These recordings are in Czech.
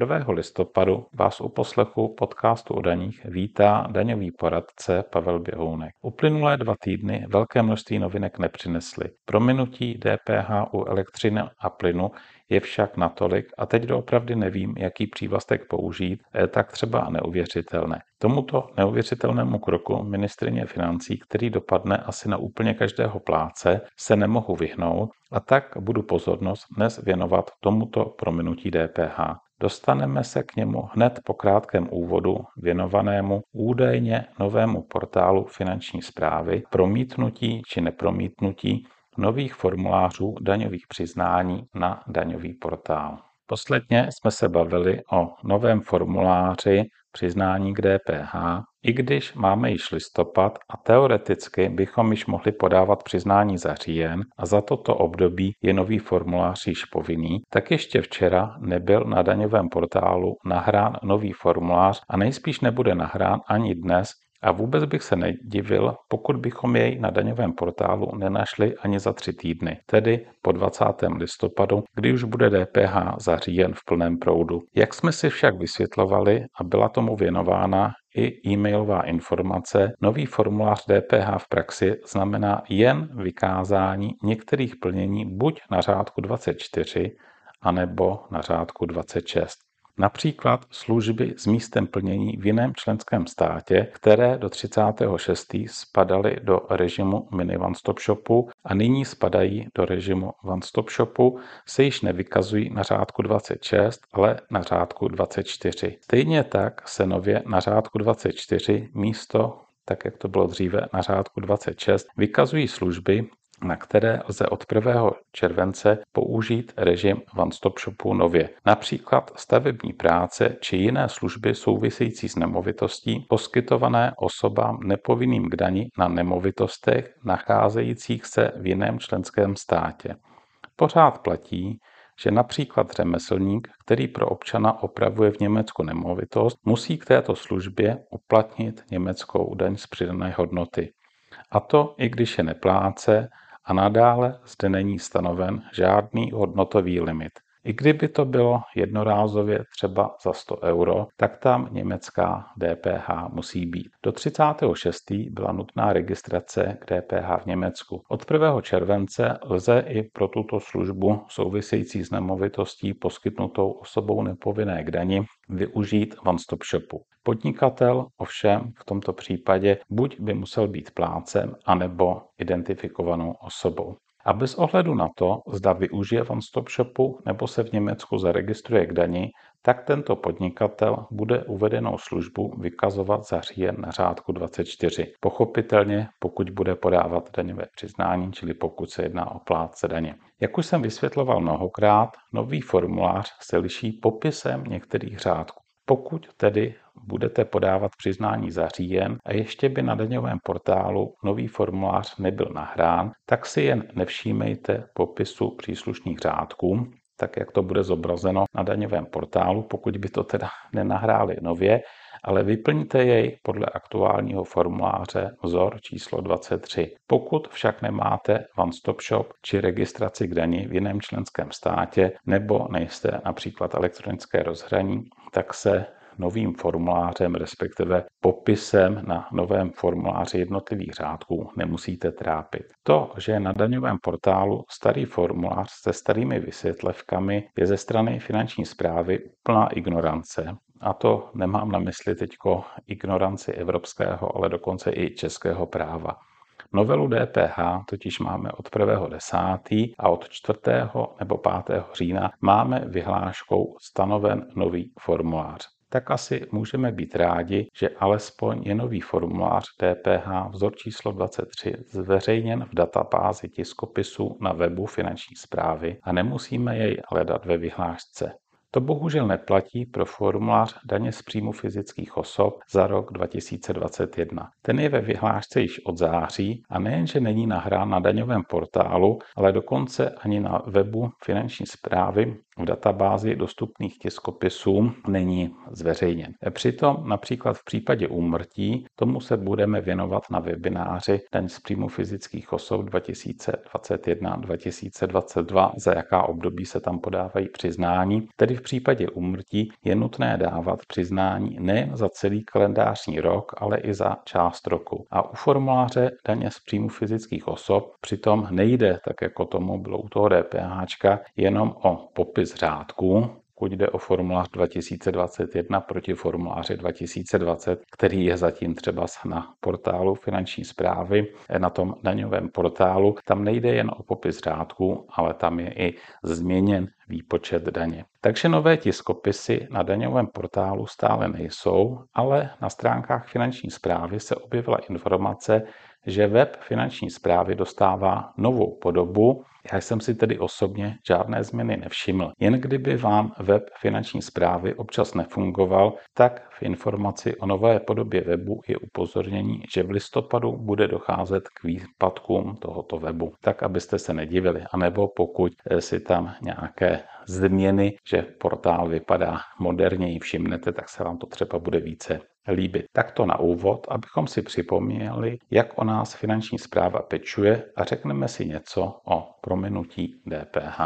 1. listopadu vás u poslechu podcastu o daních vítá daňový poradce Pavel Běhounek. Uplynulé dva týdny velké množství novinek nepřinesly. Prominutí DPH u elektřiny a plynu je však natolik, a teď doopravdy nevím, jaký přívlastek použít, tak třeba neuvěřitelné. Tomuto neuvěřitelnému kroku ministrině financí, který dopadne asi na úplně každého pláce, se nemohu vyhnout a tak budu pozornost dnes věnovat tomuto prominutí DPH. Dostaneme se k němu hned po krátkém úvodu věnovanému údajně novému portálu finanční zprávy, promítnutí či nepromítnutí nových formulářů daňových přiznání na daňový portál. Posledně jsme se bavili o novém formuláři přiznání k DPH, i když máme již listopad a teoreticky bychom již mohli podávat přiznání za říjen a za toto období je nový formulář již povinný, tak ještě včera nebyl na daňovém portálu nahrán nový formulář a nejspíš nebude nahrán ani dnes, a vůbec bych se nedivil, pokud bychom jej na daňovém portálu nenašli ani za tři týdny, tedy po 20. listopadu, kdy už bude DPH za říjen v plném proudu. Jak jsme si však vysvětlovali a byla tomu věnována i e-mailová informace, nový formulář DPH v praxi znamená jen vykázání některých plnění buď na řádku 24, anebo na řádku 26 například služby s místem plnění v jiném členském státě, které do 36. spadaly do režimu mini One Stop Shopu a nyní spadají do režimu One Stop Shopu, se již nevykazují na řádku 26, ale na řádku 24. Stejně tak se nově na řádku 24 místo tak jak to bylo dříve na řádku 26, vykazují služby, na které lze od 1. července použít režim One Stop Shopu nově. Například stavební práce či jiné služby související s nemovitostí poskytované osobám nepovinným k dani na nemovitostech nacházejících se v jiném členském státě. Pořád platí, že například řemeslník, který pro občana opravuje v Německu nemovitost, musí k této službě uplatnit německou daň z přidané hodnoty. A to i když je nepláce a nadále zde není stanoven žádný hodnotový limit. I kdyby to bylo jednorázově třeba za 100 euro, tak tam německá DPH musí být. Do 36. byla nutná registrace k DPH v Německu. Od 1. července lze i pro tuto službu související s nemovitostí poskytnutou osobou nepovinné k dani využít One Stop Shopu. Podnikatel ovšem v tomto případě buď by musel být plácem, anebo identifikovanou osobou. A bez ohledu na to, zda využije One Stop Shopu nebo se v Německu zaregistruje k dani, tak tento podnikatel bude uvedenou službu vykazovat za říjen na řádku 24. Pochopitelně, pokud bude podávat daňové přiznání, čili pokud se jedná o plátce daně. Jak už jsem vysvětloval mnohokrát, nový formulář se liší popisem některých řádků. Pokud tedy budete podávat přiznání za říjen a ještě by na daňovém portálu nový formulář nebyl nahrán, tak si jen nevšímejte popisu příslušných řádků, tak jak to bude zobrazeno na daňovém portálu, pokud by to teda nenahráli nově, ale vyplňte jej podle aktuálního formuláře vzor číslo 23. Pokud však nemáte One Stop Shop či registraci k dani v jiném členském státě nebo nejste například elektronické rozhraní, tak se novým formulářem, respektive popisem na novém formuláři jednotlivých řádků nemusíte trápit. To, že na daňovém portálu starý formulář se starými vysvětlevkami, je ze strany finanční zprávy úplná ignorance. A to nemám na mysli teď ignoranci evropského, ale dokonce i českého práva. Novelu DPH totiž máme od 1.10. a od 4. nebo 5. října máme vyhláškou stanoven nový formulář tak asi můžeme být rádi, že alespoň je nový formulář DPH vzor číslo 23 zveřejněn v databázi tiskopisu na webu finanční zprávy a nemusíme jej hledat ve vyhlášce. To bohužel neplatí pro formulář daně z příjmu fyzických osob za rok 2021. Ten je ve vyhlášce již od září a nejenže není nahrán na daňovém portálu, ale dokonce ani na webu finanční zprávy v databázi dostupných tiskopisů není zveřejněn. Přitom například v případě úmrtí tomu se budeme věnovat na webináři Den z příjmu fyzických osob 2021-2022, za jaká období se tam podávají přiznání. Tedy v případě úmrtí je nutné dávat přiznání nejen za celý kalendářní rok, ale i za část roku. A u formuláře daně z příjmu fyzických osob přitom nejde, tak jako tomu bylo u toho DPH, jenom o popis řádků, pokud jde o formulář 2021 proti formuláři 2020, který je zatím třeba na portálu finanční zprávy, na tom daňovém portálu. Tam nejde jen o popis řádků, ale tam je i změněn výpočet daně. Takže nové tiskopisy na daňovém portálu stále nejsou, ale na stránkách finanční zprávy se objevila informace, že web finanční zprávy dostává novou podobu. Já jsem si tedy osobně žádné změny nevšiml. Jen kdyby vám web finanční zprávy občas nefungoval, tak informaci o nové podobě webu je upozornění, že v listopadu bude docházet k výpadkům tohoto webu, tak abyste se nedivili. A nebo pokud si tam nějaké změny, že portál vypadá moderněji, všimnete, tak se vám to třeba bude více líbit. Takto na úvod, abychom si připomněli, jak o nás finanční zpráva pečuje a řekneme si něco o prominutí DPH.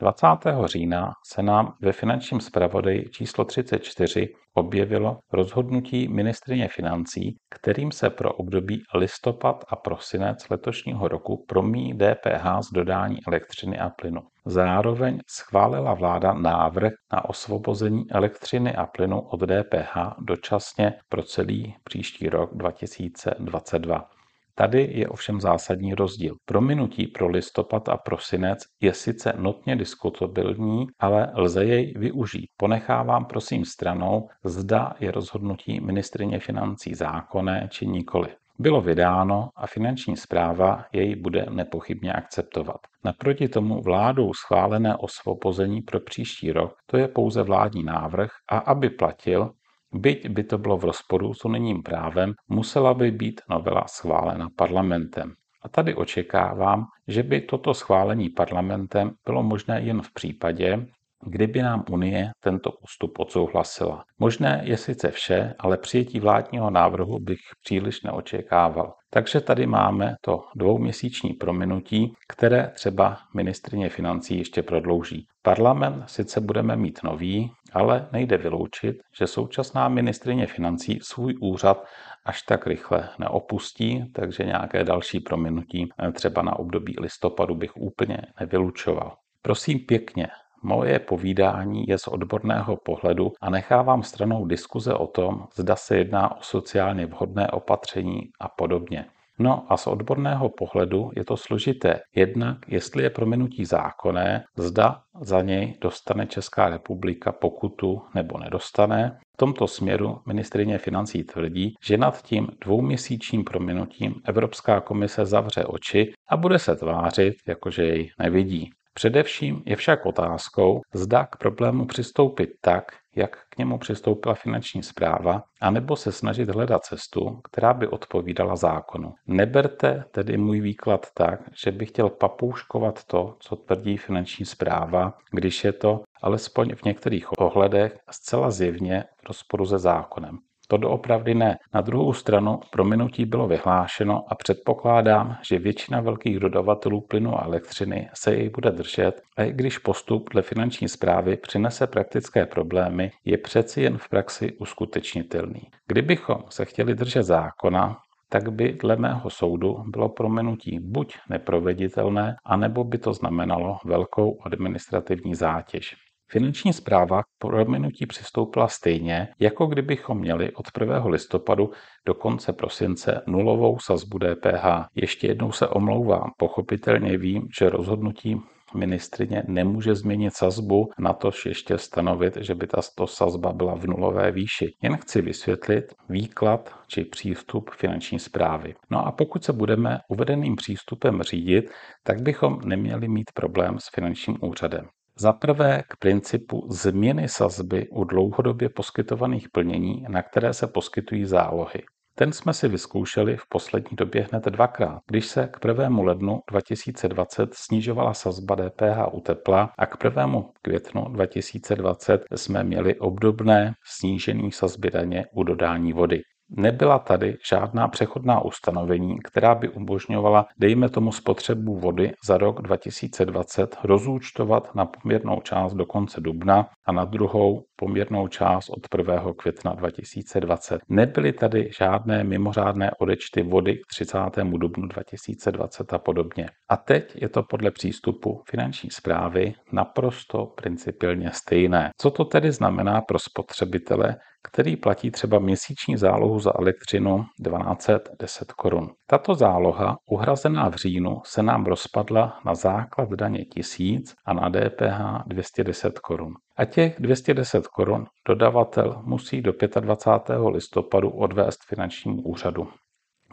20. října se nám ve finančním zpravodaji číslo 34 objevilo rozhodnutí ministrině financí, kterým se pro období listopad a prosinec letošního roku promíjí DPH z dodání elektřiny a plynu. Zároveň schválila vláda návrh na osvobození elektřiny a plynu od DPH dočasně pro celý příští rok 2022. Tady je ovšem zásadní rozdíl. Prominutí pro listopad a prosinec je sice notně diskutabilní, ale lze jej využít. Ponechávám prosím stranou, zda je rozhodnutí ministrině financí zákonné či nikoli. Bylo vydáno a finanční zpráva jej bude nepochybně akceptovat. Naproti tomu vládou schválené osvobození pro příští rok, to je pouze vládní návrh a aby platil, Byť by to bylo v rozporu s unijním právem, musela by být novela schválena parlamentem. A tady očekávám, že by toto schválení parlamentem bylo možné jen v případě, kdyby nám Unie tento ústup odsouhlasila. Možné je sice vše, ale přijetí vládního návrhu bych příliš neočekával. Takže tady máme to dvouměsíční prominutí, které třeba ministrině financí ještě prodlouží. Parlament sice budeme mít nový, ale nejde vyloučit, že současná ministrině financí svůj úřad až tak rychle neopustí, takže nějaké další prominutí třeba na období listopadu bych úplně nevylučoval. Prosím pěkně, Moje povídání je z odborného pohledu a nechávám stranou diskuze o tom, zda se jedná o sociálně vhodné opatření a podobně. No a z odborného pohledu je to složité. Jednak, jestli je prominutí zákonné, zda za něj dostane Česká republika pokutu nebo nedostane. V tomto směru ministrině financí tvrdí, že nad tím dvouměsíčním prominutím Evropská komise zavře oči a bude se tvářit, jakože jej nevidí. Především je však otázkou, zda k problému přistoupit tak, jak k němu přistoupila finanční zpráva, anebo se snažit hledat cestu, která by odpovídala zákonu. Neberte tedy můj výklad tak, že bych chtěl papouškovat to, co tvrdí finanční zpráva, když je to alespoň v některých ohledech zcela zjevně v rozporu se zákonem. To doopravdy ne. Na druhou stranu prominutí bylo vyhlášeno a předpokládám, že většina velkých dodavatelů plynu a elektřiny se jej bude držet a i když postup dle finanční zprávy přinese praktické problémy, je přeci jen v praxi uskutečnitelný. Kdybychom se chtěli držet zákona, tak by dle mého soudu bylo prominutí buď neproveditelné, anebo by to znamenalo velkou administrativní zátěž. Finanční zpráva k prominutí přistoupila stejně, jako kdybychom měli od 1. listopadu do konce prosince nulovou sazbu DPH. Ještě jednou se omlouvám, pochopitelně vím, že rozhodnutí ministrině nemůže změnit sazbu, na to ještě stanovit, že by ta sazba byla v nulové výši. Jen chci vysvětlit výklad či přístup finanční zprávy. No a pokud se budeme uvedeným přístupem řídit, tak bychom neměli mít problém s finančním úřadem. Za prvé k principu změny sazby u dlouhodobě poskytovaných plnění, na které se poskytují zálohy. Ten jsme si vyzkoušeli v poslední době hned dvakrát, když se k 1. lednu 2020 snižovala sazba DPH u tepla a k 1. květnu 2020 jsme měli obdobné snížení sazby daně u dodání vody. Nebyla tady žádná přechodná ustanovení, která by umožňovala, dejme tomu spotřebu vody za rok 2020, rozúčtovat na poměrnou část do konce dubna a na druhou poměrnou část od 1. května 2020. Nebyly tady žádné mimořádné odečty vody k 30. dubnu 2020 a podobně. A teď je to podle přístupu finanční zprávy naprosto principiálně stejné. Co to tedy znamená pro spotřebitele, který platí třeba měsíční zálohu za elektřinu 1210 korun. Tato záloha, uhrazená v říjnu, se nám rozpadla na základ daně 1000 a na DPH 210 korun. A těch 210 korun dodavatel musí do 25. listopadu odvést finančnímu úřadu.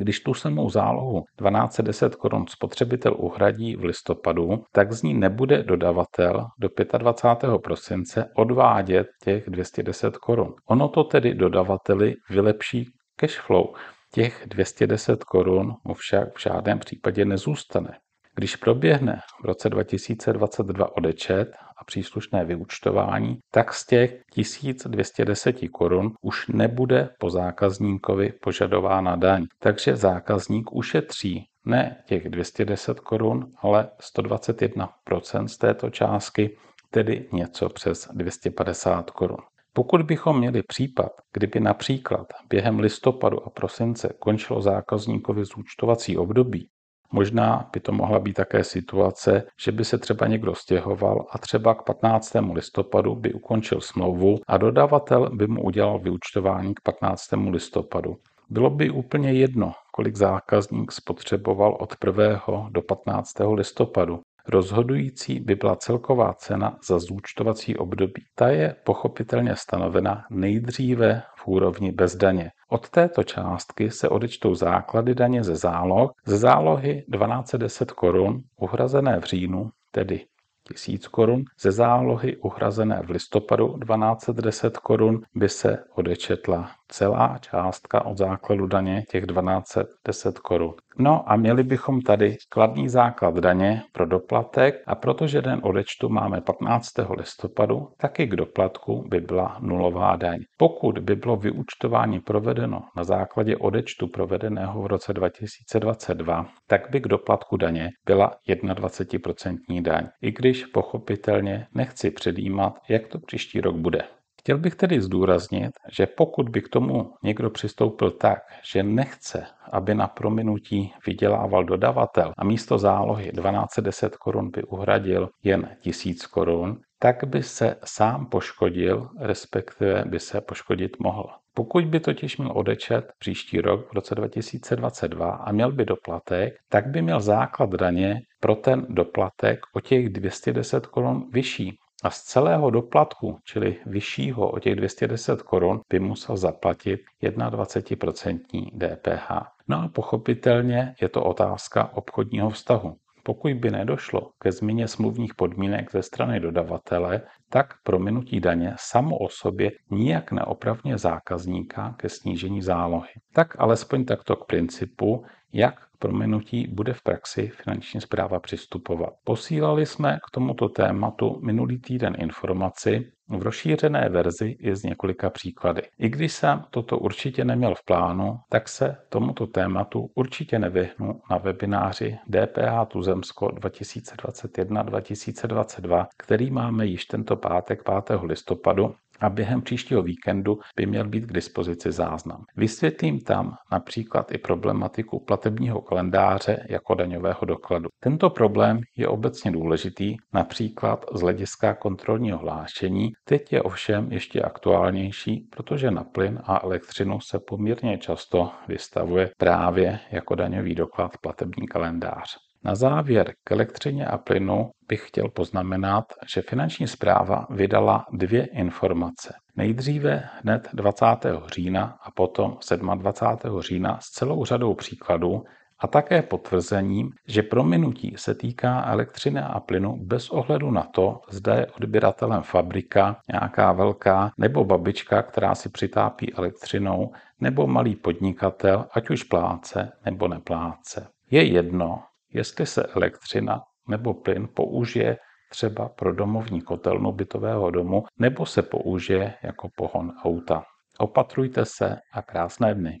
Když tu samou zálohu 1210 korun spotřebitel uhradí v listopadu, tak z ní nebude dodavatel do 25. prosince odvádět těch 210 korun. Ono to tedy dodavateli vylepší cash flow. Těch 210 korun mu však v žádném případě nezůstane. Když proběhne v roce 2022 odečet a příslušné vyúčtování, tak z těch 1210 korun už nebude po zákazníkovi požadována daň. Takže zákazník ušetří ne těch 210 korun, ale 121% z této částky, tedy něco přes 250 korun. Pokud bychom měli případ, kdyby například během listopadu a prosince končilo zákazníkovi zúčtovací období Možná by to mohla být také situace, že by se třeba někdo stěhoval a třeba k 15. listopadu by ukončil smlouvu a dodavatel by mu udělal vyučtování k 15. listopadu. Bylo by úplně jedno, kolik zákazník spotřeboval od 1. do 15. listopadu. Rozhodující by byla celková cena za zúčtovací období. Ta je pochopitelně stanovena nejdříve v úrovni bez daně. Od této částky se odečtou základy daně ze záloh, ze zálohy 1210 korun uhrazené v říjnu, tedy 1000 korun, ze zálohy uhrazené v listopadu 1210 korun by se odečetla celá částka od základu daně těch 1210 korun. No a měli bychom tady kladný základ daně pro doplatek a protože den odečtu máme 15. listopadu, tak i k doplatku by byla nulová daň. Pokud by bylo vyúčtování provedeno na základě odečtu provedeného v roce 2022, tak by k doplatku daně byla 21% daň. I když pochopitelně nechci předjímat, jak to příští rok bude. Chtěl bych tedy zdůraznit, že pokud by k tomu někdo přistoupil tak, že nechce, aby na prominutí vydělával dodavatel a místo zálohy 1210 korun by uhradil jen 1000 korun, tak by se sám poškodil, respektive by se poškodit mohl. Pokud by totiž měl odečet příští rok v roce 2022 a měl by doplatek, tak by měl základ daně pro ten doplatek o těch 210 korun vyšší, a z celého doplatku, čili vyššího o těch 210 korun, by musel zaplatit 21% DPH. No a pochopitelně je to otázka obchodního vztahu. Pokud by nedošlo ke změně smluvních podmínek ze strany dodavatele, tak prominutí daně samo o sobě nijak neopravně zákazníka ke snížení zálohy. Tak alespoň takto k principu, jak prominutí bude v praxi finanční zpráva přistupovat. Posílali jsme k tomuto tématu minulý týden informaci v rozšířené verzi i z několika příklady. I když jsem toto určitě neměl v plánu, tak se tomuto tématu určitě nevyhnu na webináři DPH Tuzemsko 2021-2022, který máme již tento pátek 5. listopadu a během příštího víkendu by měl být k dispozici záznam. Vysvětlím tam například i problematiku platebního kalendáře jako daňového dokladu. Tento problém je obecně důležitý, například z hlediska kontrolního hlášení, teď je ovšem ještě aktuálnější, protože na plyn a elektřinu se poměrně často vystavuje právě jako daňový doklad platební kalendář. Na závěr k elektřině a plynu bych chtěl poznamenat, že finanční zpráva vydala dvě informace. Nejdříve hned 20. října a potom 27. října s celou řadou příkladů a také potvrzením, že prominutí se týká elektřiny a plynu bez ohledu na to, zda je odběratelem fabrika, nějaká velká nebo babička, která si přitápí elektřinou nebo malý podnikatel, ať už pláce nebo nepláce. Je jedno, jestli se elektřina nebo plyn použije třeba pro domovní kotelnu bytového domu nebo se použije jako pohon auta. Opatrujte se a krásné dny.